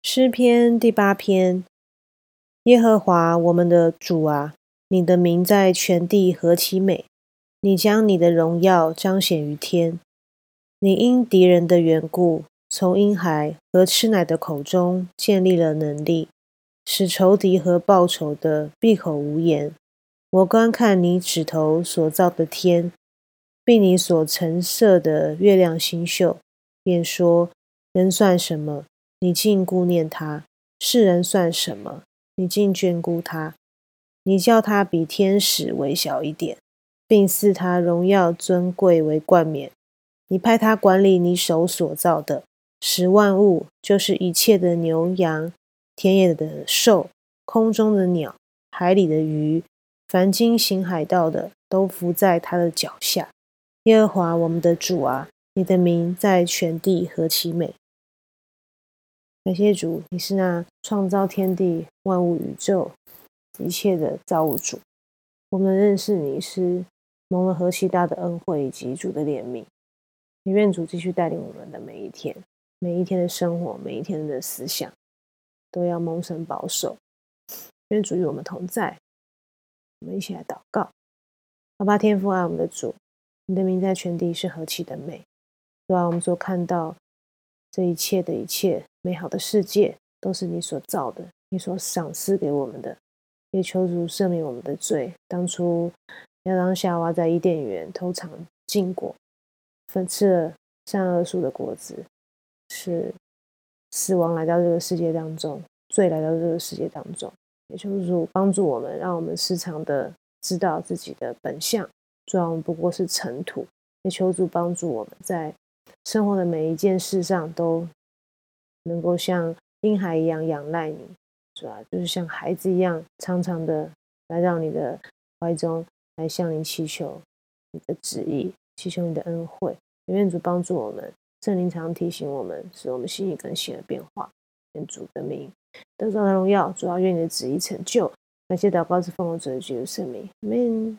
诗篇第八篇：耶和华我们的主啊，你的名在全地何其美！你将你的荣耀彰显于天。你因敌人的缘故，从婴孩和吃奶的口中建立了能力，使仇敌和报仇的闭口无言。我观看你指头所造的天，并你所陈设的月亮星宿，便说：人算什么？你竟顾念他，世人算什么？你竟眷顾他？你叫他比天使微小一点，并赐他荣耀尊贵为冠冕。你派他管理你手所造的十万物，就是一切的牛羊、田野的兽、空中的鸟、海里的鱼，凡经行海道的，都伏在他的脚下。耶和华我们的主啊，你的名在全地何其美！感谢主，你是那创造天地万物宇宙一切的造物主。我们认识你是蒙了何其大的恩惠以及主的怜悯。也愿主继续带领我们的每一天，每一天的生活，每一天的思想，都要蒙神保守。愿主与我们同在。我们一起来祷告：阿爸天父爱我们的主，你的名在全地是何其的美。主啊，我们所看到这一切的一切。美好的世界都是你所造的，你所赏赐给我们的。也求主赦免我们的罪。当初亚当夏娃在伊甸园偷尝禁果，分吃了善恶树的果子，是死亡来到这个世界当中，罪来到这个世界当中。也求主帮助我们，让我们时常的知道自己的本相，主要我们不过是尘土。也求主帮助我们在生活的每一件事上都。能够像婴孩一样仰赖你，是吧？就是像孩子一样，常常的来到你的怀中，来向你祈求你的旨意，祈求你的恩惠。愿主帮助我们，圣灵常提醒我们，使我们心意更新而变化。愿主的名得到荣耀，主要愿你的旨意成就。感谢祷告是奉我主的基督圣名，Amen。